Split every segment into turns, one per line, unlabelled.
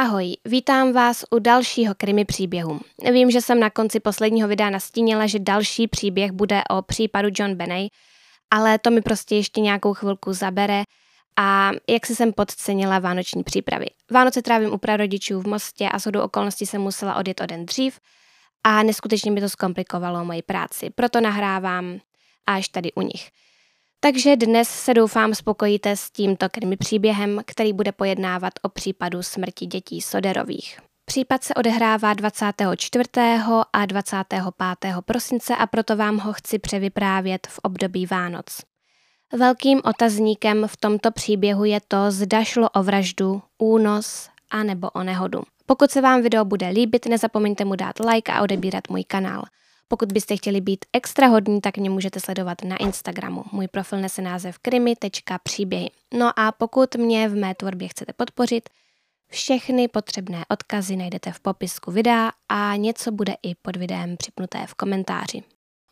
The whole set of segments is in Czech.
Ahoj, vítám vás u dalšího krimi příběhu. Vím, že jsem na konci posledního videa nastínila, že další příběh bude o případu John Benay, ale to mi prostě ještě nějakou chvilku zabere a jak si jsem podcenila vánoční přípravy. Vánoce trávím u prarodičů v Mostě a shodou okolností jsem musela odjet o den dřív a neskutečně mi to zkomplikovalo moji práci, proto nahrávám až tady u nich. Takže dnes se doufám spokojíte s tímto krimi příběhem, který bude pojednávat o případu smrti dětí Soderových. Případ se odehrává 24. a 25. prosince a proto vám ho chci převyprávět v období Vánoc. Velkým otazníkem v tomto příběhu je to, zda šlo o vraždu, únos a nebo o nehodu. Pokud se vám video bude líbit, nezapomeňte mu dát like a odebírat můj kanál. Pokud byste chtěli být extra hodní, tak mě můžete sledovat na Instagramu. Můj profil nese název krimi.příběhy. No a pokud mě v mé tvorbě chcete podpořit, všechny potřebné odkazy najdete v popisku videa a něco bude i pod videem připnuté v komentáři.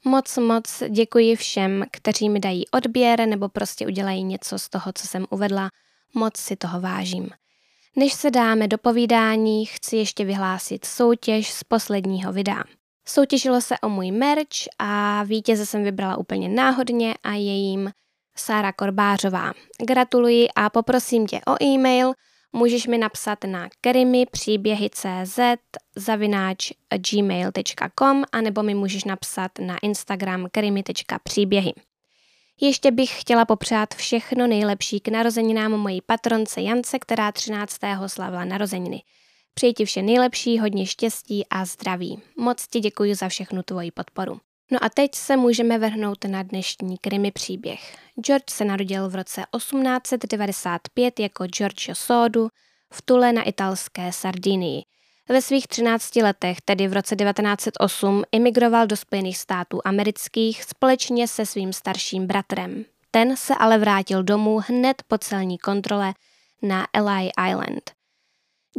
Moc, moc děkuji všem, kteří mi dají odběr nebo prostě udělají něco z toho, co jsem uvedla. Moc si toho vážím. Než se dáme do povídání, chci ještě vyhlásit soutěž z posledního videa. Soutěžilo se o můj merch a vítěze jsem vybrala úplně náhodně a je jim Sára Korbářová. Gratuluji a poprosím tě o e-mail. Můžeš mi napsat na kerimypříběhy.cz zavináč gmail.com a nebo mi můžeš napsat na Instagram kerimy.příběhy. Ještě bych chtěla popřát všechno nejlepší k narozeninám mojí patronce Jance, která 13. slavila narozeniny. Přeji ti vše nejlepší, hodně štěstí a zdraví. Moc ti děkuji za všechnu tvoji podporu. No a teď se můžeme vrhnout na dnešní krimi příběh. George se narodil v roce 1895 jako Giorgio Sodu v Tule na italské Sardinii. Ve svých 13 letech, tedy v roce 1908, emigroval do Spojených států amerických společně se svým starším bratrem. Ten se ale vrátil domů hned po celní kontrole na Eli Island.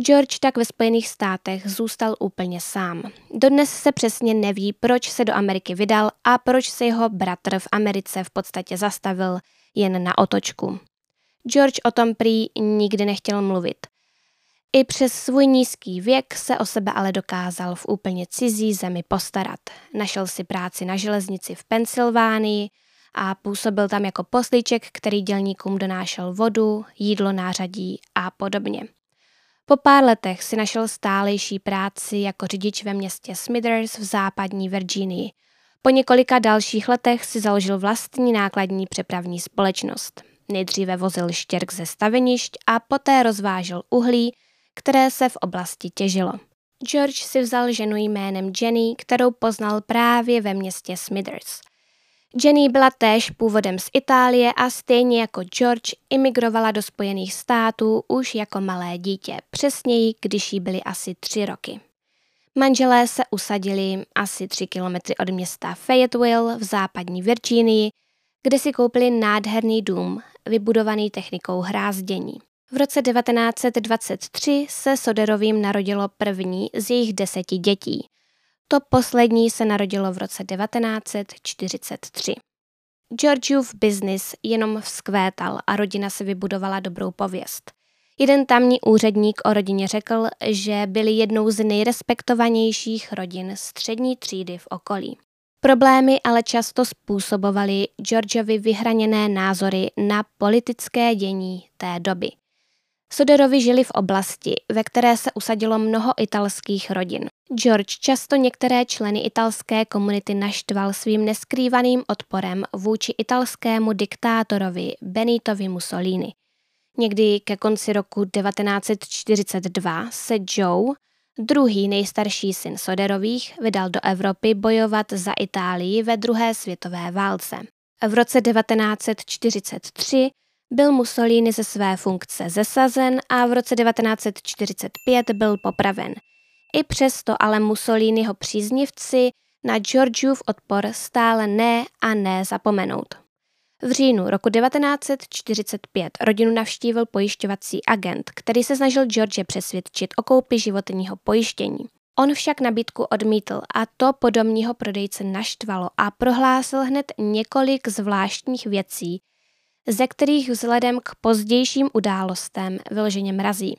George tak ve Spojených státech zůstal úplně sám. Dodnes se přesně neví, proč se do Ameriky vydal a proč se jeho bratr v Americe v podstatě zastavil jen na otočku. George o tom prý nikdy nechtěl mluvit. I přes svůj nízký věk se o sebe ale dokázal v úplně cizí zemi postarat. Našel si práci na železnici v Pensylvánii a působil tam jako poslíček, který dělníkům donášel vodu, jídlo nářadí a podobně. Po pár letech si našel stálejší práci jako řidič ve městě Smithers v západní Virginii. Po několika dalších letech si založil vlastní nákladní přepravní společnost. Nejdříve vozil štěrk ze stavenišť a poté rozvážel uhlí, které se v oblasti těžilo. George si vzal ženu jménem Jenny, kterou poznal právě ve městě Smithers. Jenny byla též původem z Itálie a stejně jako George imigrovala do Spojených států už jako malé dítě, přesněji, když jí byly asi tři roky. Manželé se usadili asi tři kilometry od města Fayetteville v západní Virginii, kde si koupili nádherný dům, vybudovaný technikou hrázdění. V roce 1923 se Soderovým narodilo první z jejich deseti dětí – to poslední se narodilo v roce 1943. Georgiův biznis jenom vzkvétal a rodina si vybudovala dobrou pověst. Jeden tamní úředník o rodině řekl, že byli jednou z nejrespektovanějších rodin střední třídy v okolí. Problémy ale často způsobovaly Georgeovi vyhraněné názory na politické dění té doby. Soderovi žili v oblasti, ve které se usadilo mnoho italských rodin. George často některé členy italské komunity naštval svým neskrývaným odporem vůči italskému diktátorovi Benitovi Mussolini. Někdy ke konci roku 1942 se Joe, druhý nejstarší syn Soderových, vydal do Evropy bojovat za Itálii ve druhé světové válce. V roce 1943 byl Mussolini ze své funkce zesazen a v roce 1945 byl popraven. I přesto ale Mussoliniho příznivci na Georgiův odpor stále ne a ne zapomenout. V říjnu roku 1945 rodinu navštívil pojišťovací agent, který se snažil George přesvědčit o koupi životního pojištění. On však nabídku odmítl a to podomního prodejce naštvalo a prohlásil hned několik zvláštních věcí, ze kterých vzhledem k pozdějším událostem vyloženě mrazí.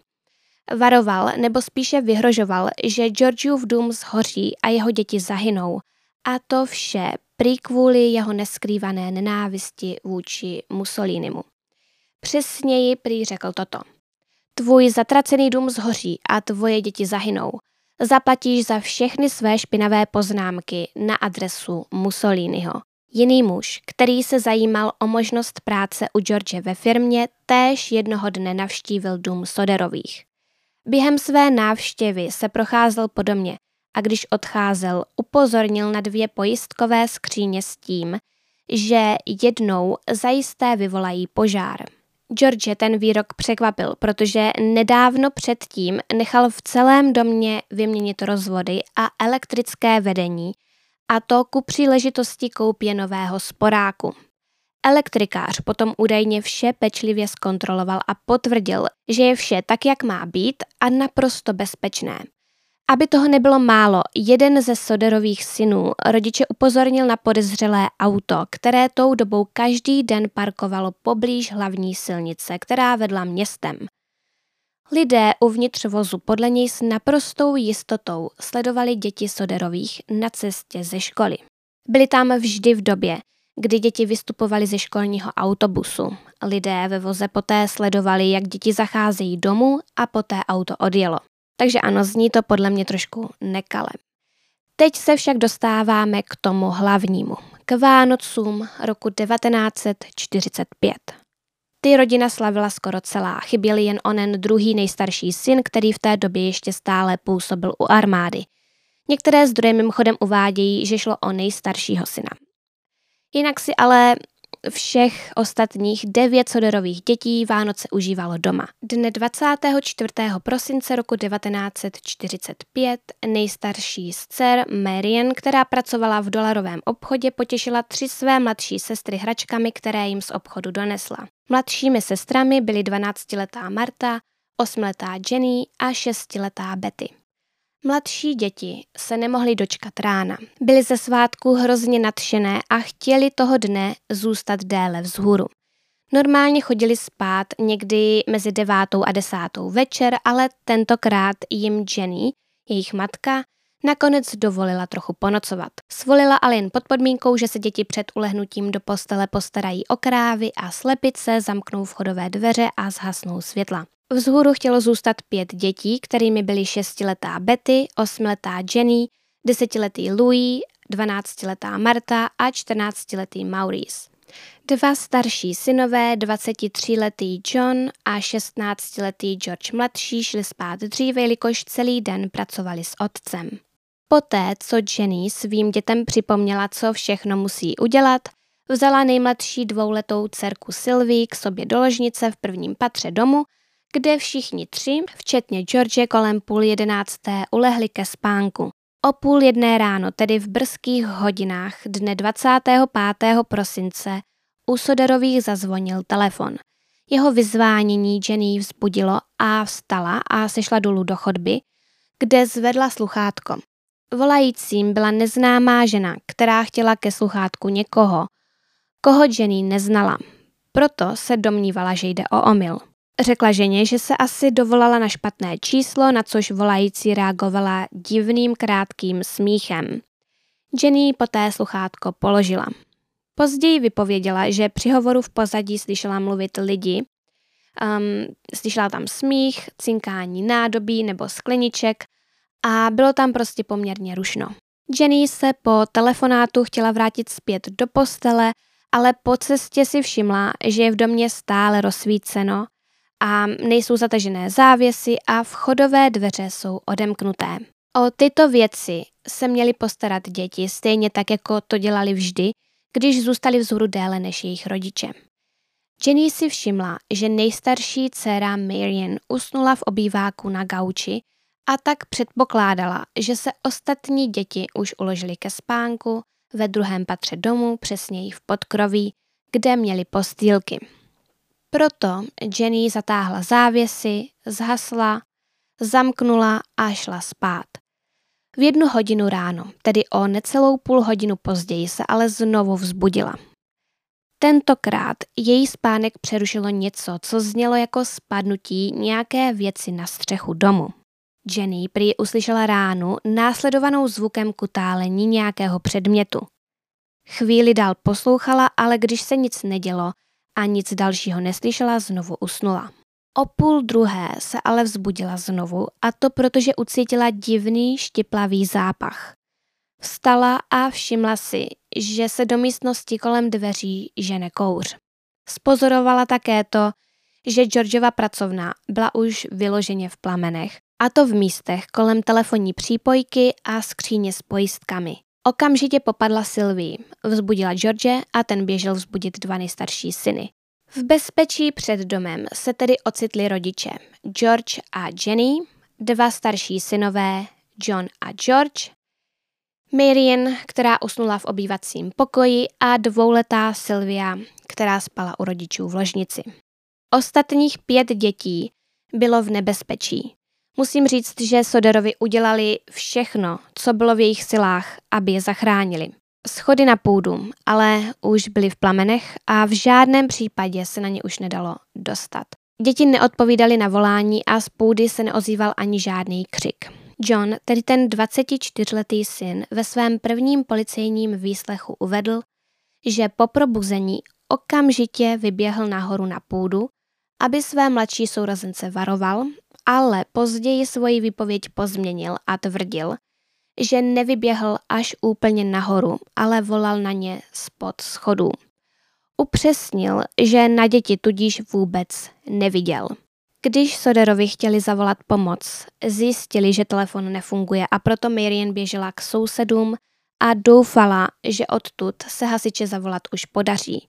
Varoval nebo spíše vyhrožoval, že Georgiův dům zhoří a jeho děti zahynou. A to vše prý kvůli jeho neskrývané nenávisti vůči Mussolinimu. Přesněji prý řekl toto. Tvůj zatracený dům zhoří a tvoje děti zahynou. Zaplatíš za všechny své špinavé poznámky na adresu Mussoliniho. Jiný muž, který se zajímal o možnost práce u George ve firmě, též jednoho dne navštívil dům Soderových. Během své návštěvy se procházel po domě a když odcházel, upozornil na dvě pojistkové skříně s tím, že jednou zajisté vyvolají požár. George ten výrok překvapil, protože nedávno předtím nechal v celém domě vyměnit rozvody a elektrické vedení, a to ku příležitosti koupě nového sporáku. Elektrikář potom údajně vše pečlivě zkontroloval a potvrdil, že je vše tak, jak má být a naprosto bezpečné. Aby toho nebylo málo, jeden ze Soderových synů rodiče upozornil na podezřelé auto, které tou dobou každý den parkovalo poblíž hlavní silnice, která vedla městem. Lidé uvnitř vozu podle něj s naprostou jistotou sledovali děti Soderových na cestě ze školy. Byli tam vždy v době, kdy děti vystupovaly ze školního autobusu. Lidé ve voze poté sledovali, jak děti zacházejí domů a poté auto odjelo. Takže ano, zní to podle mě trošku nekale. Teď se však dostáváme k tomu hlavnímu, k Vánocům roku 1945. Ty rodina slavila skoro celá, chyběl jen onen druhý nejstarší syn, který v té době ještě stále působil u armády. Některé zdroje mimochodem uvádějí, že šlo o nejstaršího syna. Jinak si ale všech ostatních devět soderových dětí Vánoce užívalo doma. Dne 24. prosince roku 1945 nejstarší z dcer Marian, která pracovala v dolarovém obchodě, potěšila tři své mladší sestry hračkami, které jim z obchodu donesla. Mladšími sestrami byly 12-letá Marta, 8-letá Jenny a 6-letá Betty. Mladší děti se nemohly dočkat rána. Byly ze svátku hrozně nadšené a chtěli toho dne zůstat déle vzhůru. Normálně chodili spát někdy mezi devátou a desátou večer, ale tentokrát jim Jenny, jejich matka, nakonec dovolila trochu ponocovat. Svolila ale jen pod podmínkou, že se děti před ulehnutím do postele postarají o krávy a slepice, zamknou vchodové dveře a zhasnou světla. Vzhůru chtělo zůstat pět dětí, kterými byly šestiletá Betty, osmiletá Jenny, desetiletý Louis, dvanáctiletá Marta a čtrnáctiletý Maurice. Dva starší synové, 23-letý John a 16-letý George mladší šli spát dříve, jelikož celý den pracovali s otcem. Poté, co Jenny svým dětem připomněla, co všechno musí udělat, vzala nejmladší dvouletou dcerku Sylvie k sobě do ložnice v prvním patře domu kde všichni tři, včetně George kolem půl jedenácté, ulehli ke spánku. O půl jedné ráno, tedy v brzkých hodinách dne 25. prosince, u Soderových zazvonil telefon. Jeho vyzvánění Jenny vzbudilo a vstala a sešla dolů do chodby, kde zvedla sluchátko. Volajícím byla neznámá žena, která chtěla ke sluchátku někoho, koho Jenny neznala. Proto se domnívala, že jde o omyl. Řekla ženě, že se asi dovolala na špatné číslo, na což volající reagovala divným krátkým smíchem. Jenny poté sluchátko položila. Později vypověděla, že při hovoru v pozadí slyšela mluvit lidi, um, slyšela tam smích, cinkání nádobí nebo skleniček a bylo tam prostě poměrně rušno. Jenny se po telefonátu chtěla vrátit zpět do postele, ale po cestě si všimla, že je v domě stále rozsvíceno a nejsou zatažené závěsy a vchodové dveře jsou odemknuté. O tyto věci se měly postarat děti stejně tak, jako to dělali vždy, když zůstali vzhůru déle než jejich rodiče. Jenny si všimla, že nejstarší dcera Marian usnula v obýváku na gauči a tak předpokládala, že se ostatní děti už uložili ke spánku ve druhém patře domu, přesněji v podkroví, kde měli postýlky. Proto Jenny zatáhla závěsy, zhasla, zamknula a šla spát. V jednu hodinu ráno, tedy o necelou půl hodinu později, se ale znovu vzbudila. Tentokrát její spánek přerušilo něco, co znělo jako spadnutí nějaké věci na střechu domu. Jenny prý uslyšela ránu následovanou zvukem kutálení nějakého předmětu. Chvíli dál poslouchala, ale když se nic nedělo a nic dalšího neslyšela, znovu usnula. O půl druhé se ale vzbudila znovu a to protože ucítila divný štiplavý zápach. Vstala a všimla si, že se do místnosti kolem dveří žene kouř. Spozorovala také to, že Georgeova pracovna byla už vyloženě v plamenech, a to v místech kolem telefonní přípojky a skříně s pojistkami. Okamžitě popadla Sylvie, vzbudila George a ten běžel vzbudit dva nejstarší syny. V bezpečí před domem se tedy ocitli rodiče George a Jenny, dva starší synové John a George, Marian, která usnula v obývacím pokoji a dvouletá Sylvia, která spala u rodičů v ložnici. Ostatních pět dětí bylo v nebezpečí. Musím říct, že Soderovi udělali všechno, co bylo v jejich silách, aby je zachránili. Schody na půdu, ale už byly v plamenech a v žádném případě se na ně už nedalo dostat. Děti neodpovídali na volání a z půdy se neozýval ani žádný křik. John, tedy ten 24-letý syn, ve svém prvním policejním výslechu uvedl, že po probuzení okamžitě vyběhl nahoru na půdu, aby své mladší sourozence varoval, ale později svoji výpověď pozměnil a tvrdil, že nevyběhl až úplně nahoru, ale volal na ně spod schodů. Upřesnil, že na děti tudíž vůbec neviděl. Když Soderovi chtěli zavolat pomoc, zjistili, že telefon nefunguje a proto Marian běžela k sousedům a doufala, že odtud se hasiče zavolat už podaří.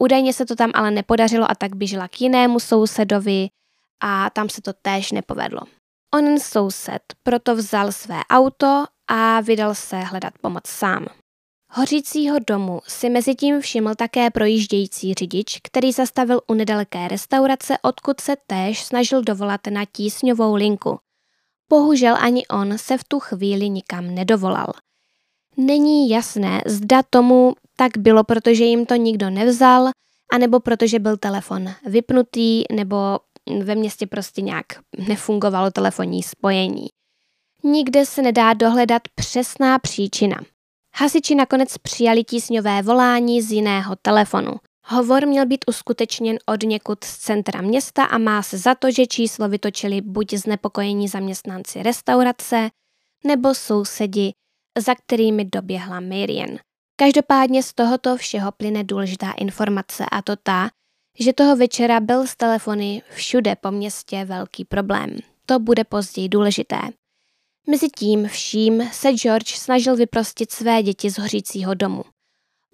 Údajně se to tam ale nepodařilo a tak běžela k jinému sousedovi a tam se to též nepovedlo. Onen soused proto vzal své auto a vydal se hledat pomoc sám. Hořícího domu si mezi tím všiml také projíždějící řidič, který zastavil u nedaleké restaurace, odkud se též snažil dovolat na tísňovou linku. Bohužel ani on se v tu chvíli nikam nedovolal. Není jasné, zda tomu tak bylo, protože jim to nikdo nevzal, anebo protože byl telefon vypnutý, nebo ve městě prostě nějak nefungovalo telefonní spojení. Nikde se nedá dohledat přesná příčina. Hasiči nakonec přijali tísňové volání z jiného telefonu. Hovor měl být uskutečněn od někud z centra města a má se za to, že číslo vytočili buď znepokojení zaměstnanci restaurace nebo sousedi, za kterými doběhla Marian. Každopádně z tohoto všeho plyne důležitá informace a to ta, že toho večera byl s telefony všude po městě velký problém. To bude později důležité. Mezitím vším se George snažil vyprostit své děti z hořícího domu.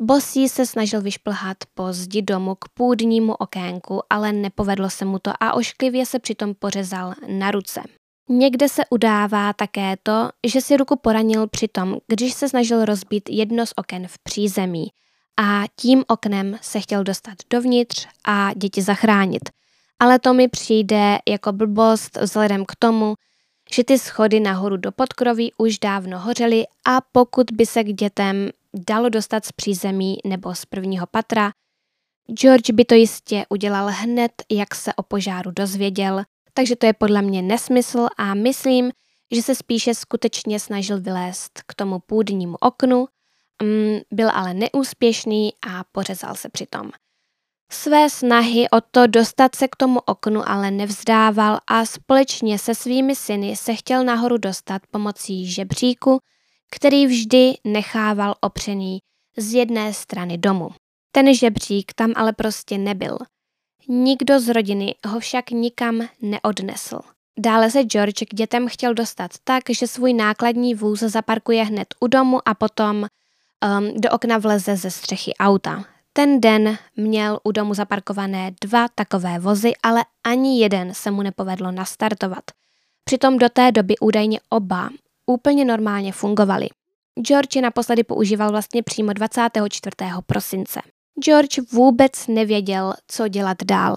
Bosí se snažil vyšplhat po zdi domu k půdnímu okénku, ale nepovedlo se mu to a ošklivě se přitom pořezal na ruce. Někde se udává také to, že si ruku poranil přitom, když se snažil rozbít jedno z oken v přízemí a tím oknem se chtěl dostat dovnitř a děti zachránit. Ale to mi přijde jako blbost vzhledem k tomu, že ty schody nahoru do podkroví už dávno hořely a pokud by se k dětem dalo dostat z přízemí nebo z prvního patra, George by to jistě udělal hned, jak se o požáru dozvěděl, takže to je podle mě nesmysl a myslím, že se spíše skutečně snažil vylézt k tomu půdnímu oknu, byl ale neúspěšný a pořezal se přitom. Své snahy o to dostat se k tomu oknu ale nevzdával a společně se svými syny se chtěl nahoru dostat pomocí žebříku, který vždy nechával opřený z jedné strany domu. Ten žebřík tam ale prostě nebyl. Nikdo z rodiny ho však nikam neodnesl. Dále se George k dětem chtěl dostat tak, že svůj nákladní vůz zaparkuje hned u domu a potom um, do okna vleze ze střechy auta. Ten den měl u domu zaparkované dva takové vozy, ale ani jeden se mu nepovedlo nastartovat. Přitom do té doby údajně oba úplně normálně fungovaly. George je naposledy používal vlastně přímo 24. prosince. George vůbec nevěděl, co dělat dál.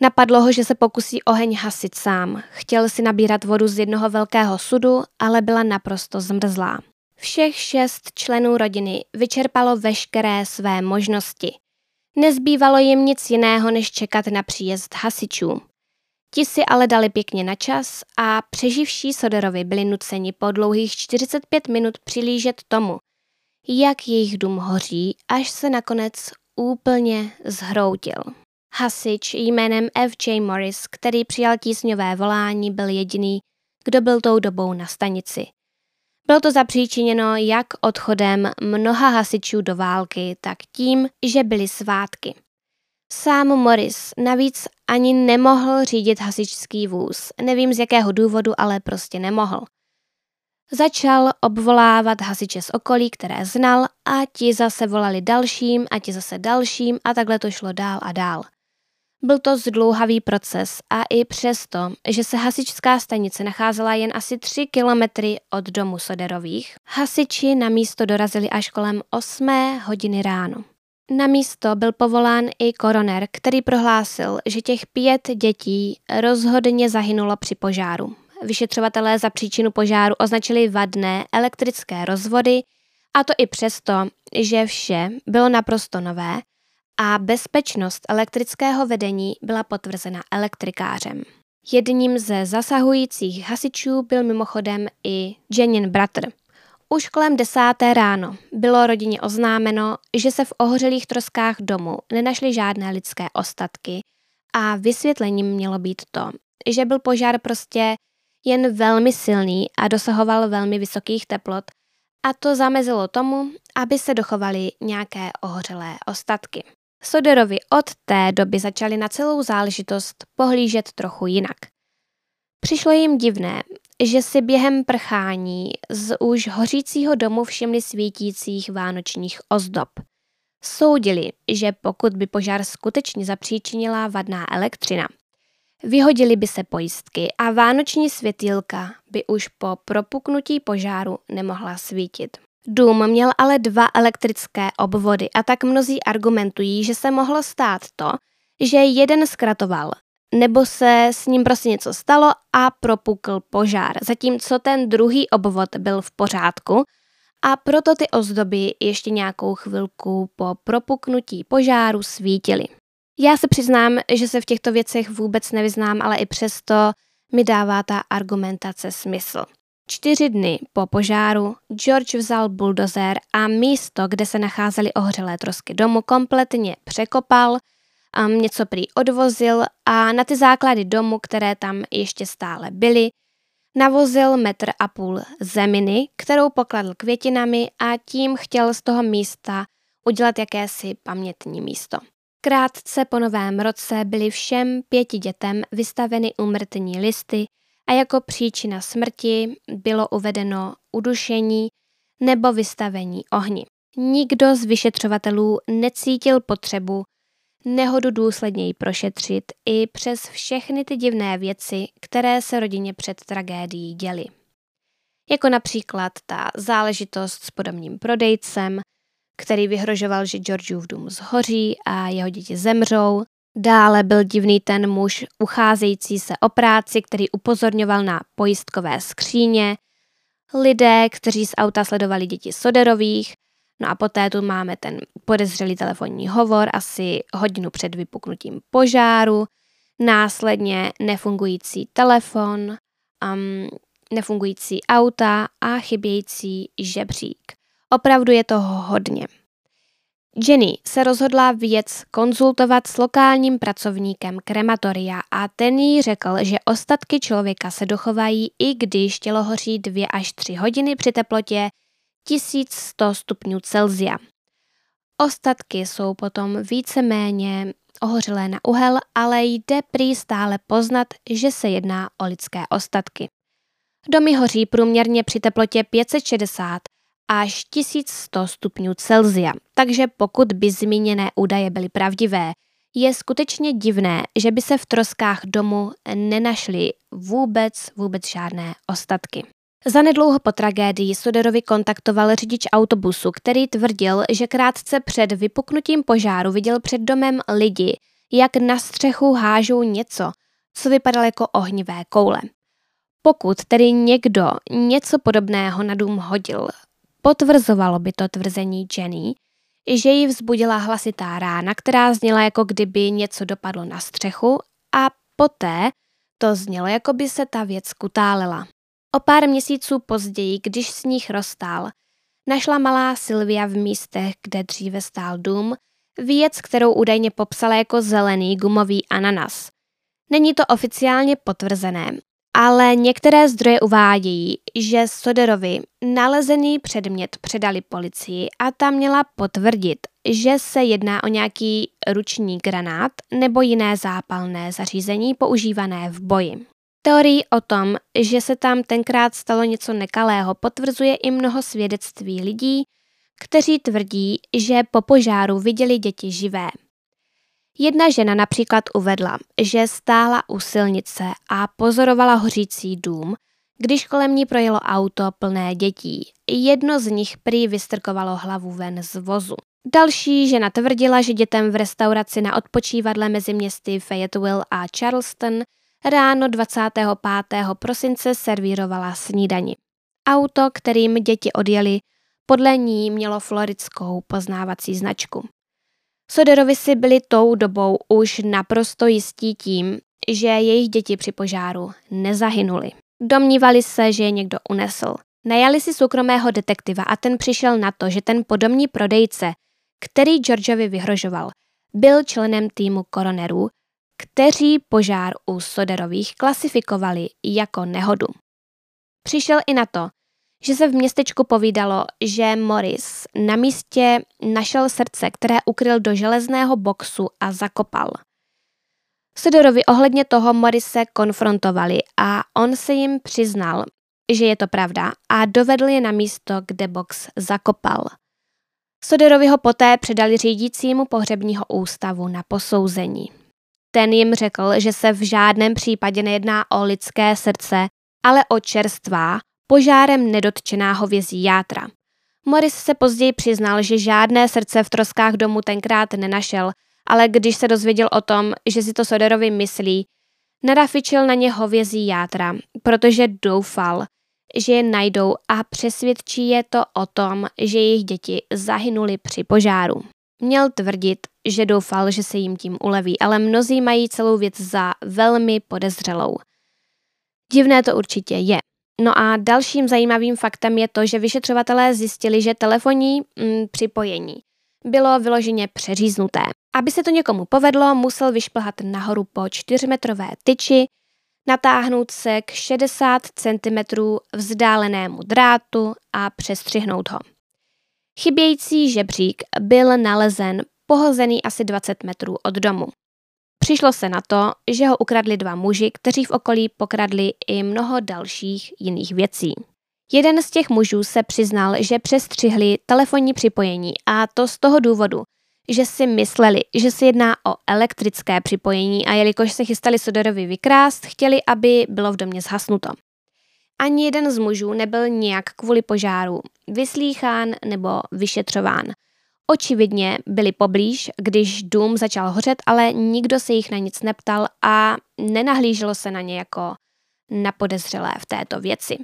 Napadlo ho, že se pokusí oheň hasit sám. Chtěl si nabírat vodu z jednoho velkého sudu, ale byla naprosto zmrzlá. Všech šest členů rodiny vyčerpalo veškeré své možnosti. Nezbývalo jim nic jiného, než čekat na příjezd hasičů. Ti si ale dali pěkně na čas a přeživší Soderovi byli nuceni po dlouhých 45 minut přilížet tomu, jak jejich dům hoří, až se nakonec úplně zhroutil. Hasič jménem F.J. Morris, který přijal tísňové volání, byl jediný, kdo byl tou dobou na stanici. Bylo to zapříčiněno jak odchodem mnoha hasičů do války, tak tím, že byly svátky. Sám Morris navíc ani nemohl řídit hasičský vůz. Nevím z jakého důvodu, ale prostě nemohl. Začal obvolávat hasiče z okolí, které znal a ti zase volali dalším a ti zase dalším a takhle to šlo dál a dál. Byl to zdlouhavý proces a i přesto, že se hasičská stanice nacházela jen asi 3 kilometry od domu Soderových, hasiči na místo dorazili až kolem 8 hodiny ráno. Na místo byl povolán i koroner, který prohlásil, že těch pět dětí rozhodně zahynulo při požáru. Vyšetřovatelé za příčinu požáru označili vadné elektrické rozvody, a to i přesto, že vše bylo naprosto nové a bezpečnost elektrického vedení byla potvrzena elektrikářem. Jedním ze zasahujících hasičů byl mimochodem i Jenin bratr. Už kolem desáté ráno bylo rodině oznámeno, že se v ohořelých troskách domu nenašly žádné lidské ostatky a vysvětlením mělo být to, že byl požár prostě jen velmi silný a dosahoval velmi vysokých teplot a to zamezilo tomu, aby se dochovaly nějaké ohořelé ostatky. Soderovi od té doby začali na celou záležitost pohlížet trochu jinak. Přišlo jim divné, že si během prchání z už hořícího domu všimli svítících vánočních ozdob. Soudili, že pokud by požár skutečně zapříčinila vadná elektřina, vyhodili by se pojistky a vánoční světýlka by už po propuknutí požáru nemohla svítit. Dům měl ale dva elektrické obvody a tak mnozí argumentují, že se mohlo stát to, že jeden zkratoval, nebo se s ním prostě něco stalo a propukl požár, zatímco ten druhý obvod byl v pořádku a proto ty ozdoby ještě nějakou chvilku po propuknutí požáru svítily. Já se přiznám, že se v těchto věcech vůbec nevyznám, ale i přesto mi dává ta argumentace smysl. Čtyři dny po požáru George vzal buldozer a místo, kde se nacházely ohořelé trosky domu, kompletně překopal, a něco prý odvozil a na ty základy domu, které tam ještě stále byly, navozil metr a půl zeminy, kterou pokladl květinami a tím chtěl z toho místa udělat jakési pamětní místo. Krátce po novém roce byly všem pěti dětem vystaveny umrtní listy a jako příčina smrti bylo uvedeno udušení nebo vystavení ohni. Nikdo z vyšetřovatelů necítil potřebu nehodu důsledněji prošetřit i přes všechny ty divné věci, které se rodině před tragédií děly. Jako například ta záležitost s podobným prodejcem, který vyhrožoval, že Georgiův dům zhoří a jeho děti zemřou, Dále byl divný ten muž ucházející se o práci, který upozorňoval na pojistkové skříně, lidé, kteří z auta sledovali děti Soderových, no a poté tu máme ten podezřelý telefonní hovor asi hodinu před vypuknutím požáru, následně nefungující telefon, um, nefungující auta a chybějící žebřík. Opravdu je toho hodně. Jenny se rozhodla věc konzultovat s lokálním pracovníkem krematoria a ten jí řekl, že ostatky člověka se dochovají i když tělo hoří 2 až 3 hodiny při teplotě 1100 stupňů Celzia. Ostatky jsou potom víceméně ohořelé na uhel, ale jde prý stále poznat, že se jedná o lidské ostatky. Domy hoří průměrně při teplotě 560 až 1100 stupňů Celzia. Takže pokud by zmíněné údaje byly pravdivé, je skutečně divné, že by se v troskách domu nenašly vůbec, vůbec žádné ostatky. Zanedlouho po tragédii Soderovi kontaktoval řidič autobusu, který tvrdil, že krátce před vypuknutím požáru viděl před domem lidi, jak na střechu hážou něco, co vypadalo jako ohnivé koule. Pokud tedy někdo něco podobného na dům hodil, Potvrzovalo by to tvrzení Jenny, že ji vzbudila hlasitá rána, která zněla jako kdyby něco dopadlo na střechu a poté to znělo, jako by se ta věc kutálela. O pár měsíců později, když sníh roztál, našla malá Sylvia v místech, kde dříve stál dům, věc, kterou údajně popsala jako zelený gumový ananas. Není to oficiálně potvrzené, ale některé zdroje uvádějí, že Soderovi nalezený předmět předali policii a ta měla potvrdit, že se jedná o nějaký ruční granát nebo jiné zápalné zařízení používané v boji. Teorii o tom, že se tam tenkrát stalo něco nekalého, potvrzuje i mnoho svědectví lidí, kteří tvrdí, že po požáru viděli děti živé. Jedna žena například uvedla, že stála u silnice a pozorovala hořící dům, když kolem ní projelo auto plné dětí. Jedno z nich prý vystrkovalo hlavu ven z vozu. Další žena tvrdila, že dětem v restauraci na odpočívadle mezi městy Fayetteville a Charleston ráno 25. prosince servírovala snídani. Auto, kterým děti odjeli, podle ní mělo floridskou poznávací značku. Soderovi si byli tou dobou už naprosto jistí tím, že jejich děti při požáru nezahynuli. Domnívali se, že je někdo unesl. Najali si soukromého detektiva a ten přišel na to, že ten podomní prodejce, který Georgeovi vyhrožoval, byl členem týmu koronerů, kteří požár u Soderových klasifikovali jako nehodu. Přišel i na to, že se v městečku povídalo, že Morris na místě našel srdce, které ukryl do železného boxu a zakopal. Sodorovi ohledně toho Morise konfrontovali a on se jim přiznal, že je to pravda a dovedl je na místo, kde box zakopal. Soderovi ho poté předali řídícímu pohřebního ústavu na posouzení. Ten jim řekl, že se v žádném případě nejedná o lidské srdce, ale o čerstvá, požárem nedotčená hovězí játra. Morris se později přiznal, že žádné srdce v troskách domu tenkrát nenašel, ale když se dozvěděl o tom, že si to Soderovi myslí, narafičil na ně hovězí játra, protože doufal, že je najdou a přesvědčí je to o tom, že jejich děti zahynuli při požáru. Měl tvrdit, že doufal, že se jim tím uleví, ale mnozí mají celou věc za velmi podezřelou. Divné to určitě je. No a dalším zajímavým faktem je to, že vyšetřovatelé zjistili, že telefonní mm, připojení bylo vyloženě přeříznuté. Aby se to někomu povedlo, musel vyšplhat nahoru po čtyřmetrové tyči, natáhnout se k 60 cm vzdálenému drátu a přestřihnout ho. Chybějící žebřík byl nalezen pohozený asi 20 metrů od domu. Přišlo se na to, že ho ukradli dva muži, kteří v okolí pokradli i mnoho dalších jiných věcí. Jeden z těch mužů se přiznal, že přestřihli telefonní připojení a to z toho důvodu, že si mysleli, že se jedná o elektrické připojení a jelikož se chystali Soderovi vykrást, chtěli, aby bylo v domě zhasnuto. Ani jeden z mužů nebyl nijak kvůli požáru vyslýchán nebo vyšetřován – Očividně byli poblíž, když dům začal hořet, ale nikdo se jich na nic neptal a nenahlíželo se na ně jako na podezřelé v této věci.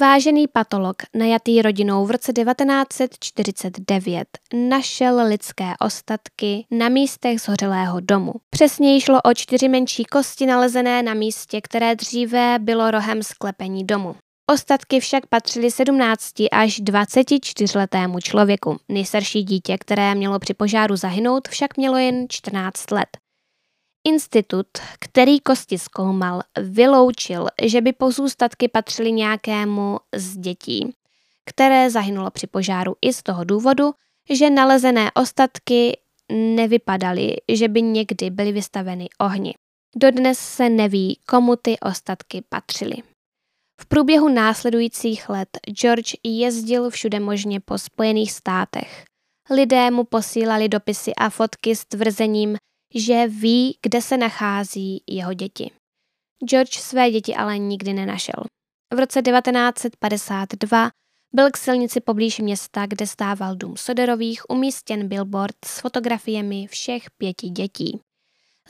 Vážený patolog, najatý rodinou v roce 1949, našel lidské ostatky na místech zhořelého domu. Přesněji šlo o čtyři menší kosti nalezené na místě, které dříve bylo rohem sklepení domu. Ostatky však patřily 17 až 24 letému člověku. Nejstarší dítě, které mělo při požáru zahynout, však mělo jen 14 let. Institut, který kosti zkoumal, vyloučil, že by pozůstatky patřily nějakému z dětí, které zahynulo při požáru i z toho důvodu, že nalezené ostatky nevypadaly, že by někdy byly vystaveny ohni. Dodnes se neví, komu ty ostatky patřily. V průběhu následujících let George jezdil všude možně po Spojených státech. Lidé mu posílali dopisy a fotky s tvrzením, že ví, kde se nachází jeho děti. George své děti ale nikdy nenašel. V roce 1952 byl k silnici poblíž města, kde stával dům Soderových, umístěn billboard s fotografiemi všech pěti dětí.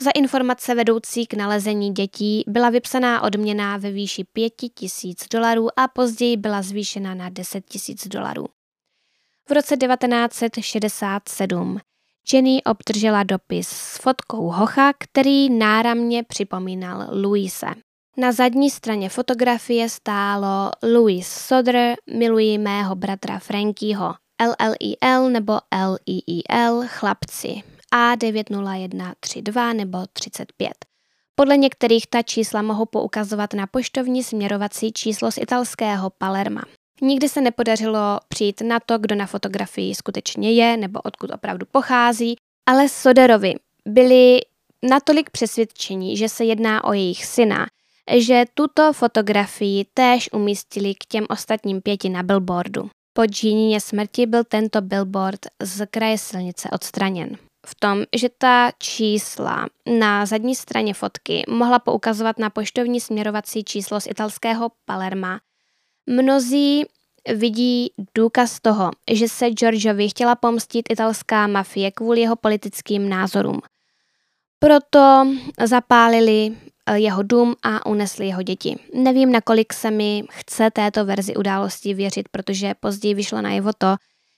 Za informace vedoucí k nalezení dětí byla vypsaná odměna ve výši 5 tisíc dolarů a později byla zvýšena na 10 tisíc dolarů. V roce 1967 Jenny obdržela dopis s fotkou Hocha, který náramně připomínal Louise. Na zadní straně fotografie stálo Louis Sodr, miluji mého bratra Frankyho, LLEL nebo LEEL, chlapci, A90132 nebo 35. Podle některých ta čísla mohou poukazovat na poštovní směrovací číslo z italského Palerma. Nikdy se nepodařilo přijít na to, kdo na fotografii skutečně je nebo odkud opravdu pochází, ale Soderovi byli natolik přesvědčení, že se jedná o jejich syna, že tuto fotografii též umístili k těm ostatním pěti na billboardu. Po Jeanině smrti byl tento billboard z kraje silnice odstraněn. V tom, že ta čísla na zadní straně fotky mohla poukazovat na poštovní směrovací číslo z italského Palerma, mnozí vidí důkaz toho, že se Georgeovi chtěla pomstit italská mafie kvůli jeho politickým názorům. Proto zapálili eh, jeho dům a unesli jeho děti. Nevím, nakolik se mi chce této verzi události věřit, protože později vyšlo najevo to,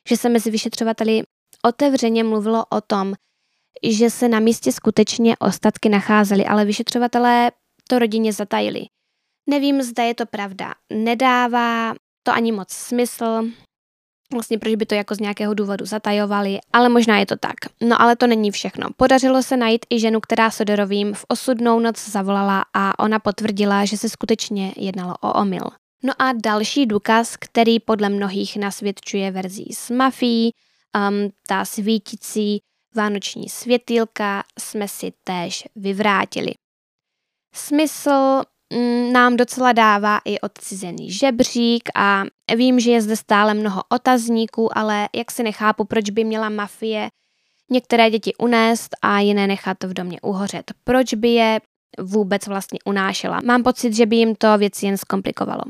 že se mezi vyšetřovateli otevřeně mluvilo o tom, že se na místě skutečně ostatky nacházely, ale vyšetřovatelé to rodině zatajili. Nevím, zda je to pravda. Nedává to ani moc smysl, vlastně proč by to jako z nějakého důvodu zatajovali, ale možná je to tak. No ale to není všechno. Podařilo se najít i ženu, která Soderovým v osudnou noc zavolala a ona potvrdila, že se skutečně jednalo o omyl. No a další důkaz, který podle mnohých nasvědčuje verzí s mafií, um, ta svítící vánoční světýlka jsme si též vyvrátili. Smysl Mm, nám docela dává i odcizený žebřík a vím, že je zde stále mnoho otazníků, ale jak si nechápu, proč by měla mafie některé děti unést a jiné nechat v domě uhořet. Proč by je vůbec vlastně unášela? Mám pocit, že by jim to věc jen zkomplikovalo.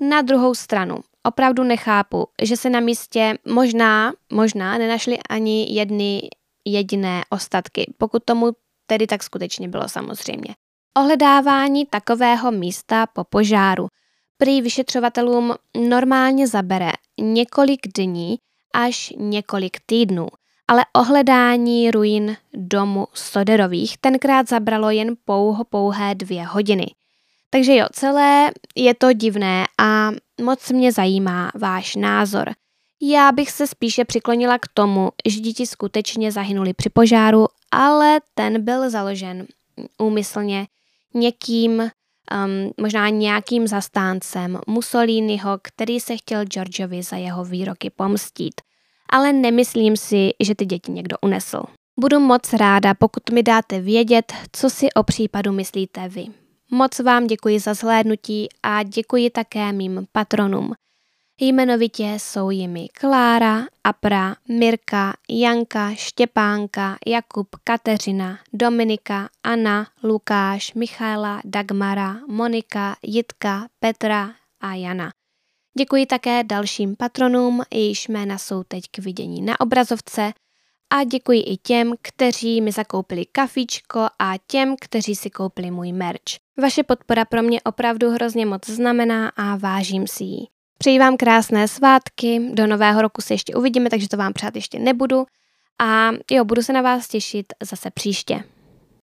Na druhou stranu, opravdu nechápu, že se na místě možná, možná nenašly ani jedny jediné ostatky, pokud tomu tedy tak skutečně bylo samozřejmě. Ohledávání takového místa po požáru prý vyšetřovatelům normálně zabere několik dní až několik týdnů, ale ohledání ruin domu Soderových tenkrát zabralo jen pouho pouhé dvě hodiny. Takže jo, celé je to divné a moc mě zajímá váš názor. Já bych se spíše přiklonila k tomu, že děti skutečně zahynuli při požáru, ale ten byl založen úmyslně někým, um, možná nějakým zastáncem Mussoliniho, který se chtěl Georgeovi za jeho výroky pomstít. Ale nemyslím si, že ty děti někdo unesl. Budu moc ráda, pokud mi dáte vědět, co si o případu myslíte vy. Moc vám děkuji za zhlédnutí a děkuji také mým patronům. Jmenovitě jsou jimi Klára, Apra, Mirka, Janka, Štěpánka, Jakub, Kateřina, Dominika, Anna, Lukáš, Michaela, Dagmara, Monika, Jitka, Petra a Jana. Děkuji také dalším patronům, jejichž jména jsou teď k vidění na obrazovce a děkuji i těm, kteří mi zakoupili kafičko a těm, kteří si koupili můj merch. Vaše podpora pro mě opravdu hrozně moc znamená a vážím si ji. Přeji vám krásné svátky, do nového roku se ještě uvidíme, takže to vám přát ještě nebudu. A jo, budu se na vás těšit zase příště.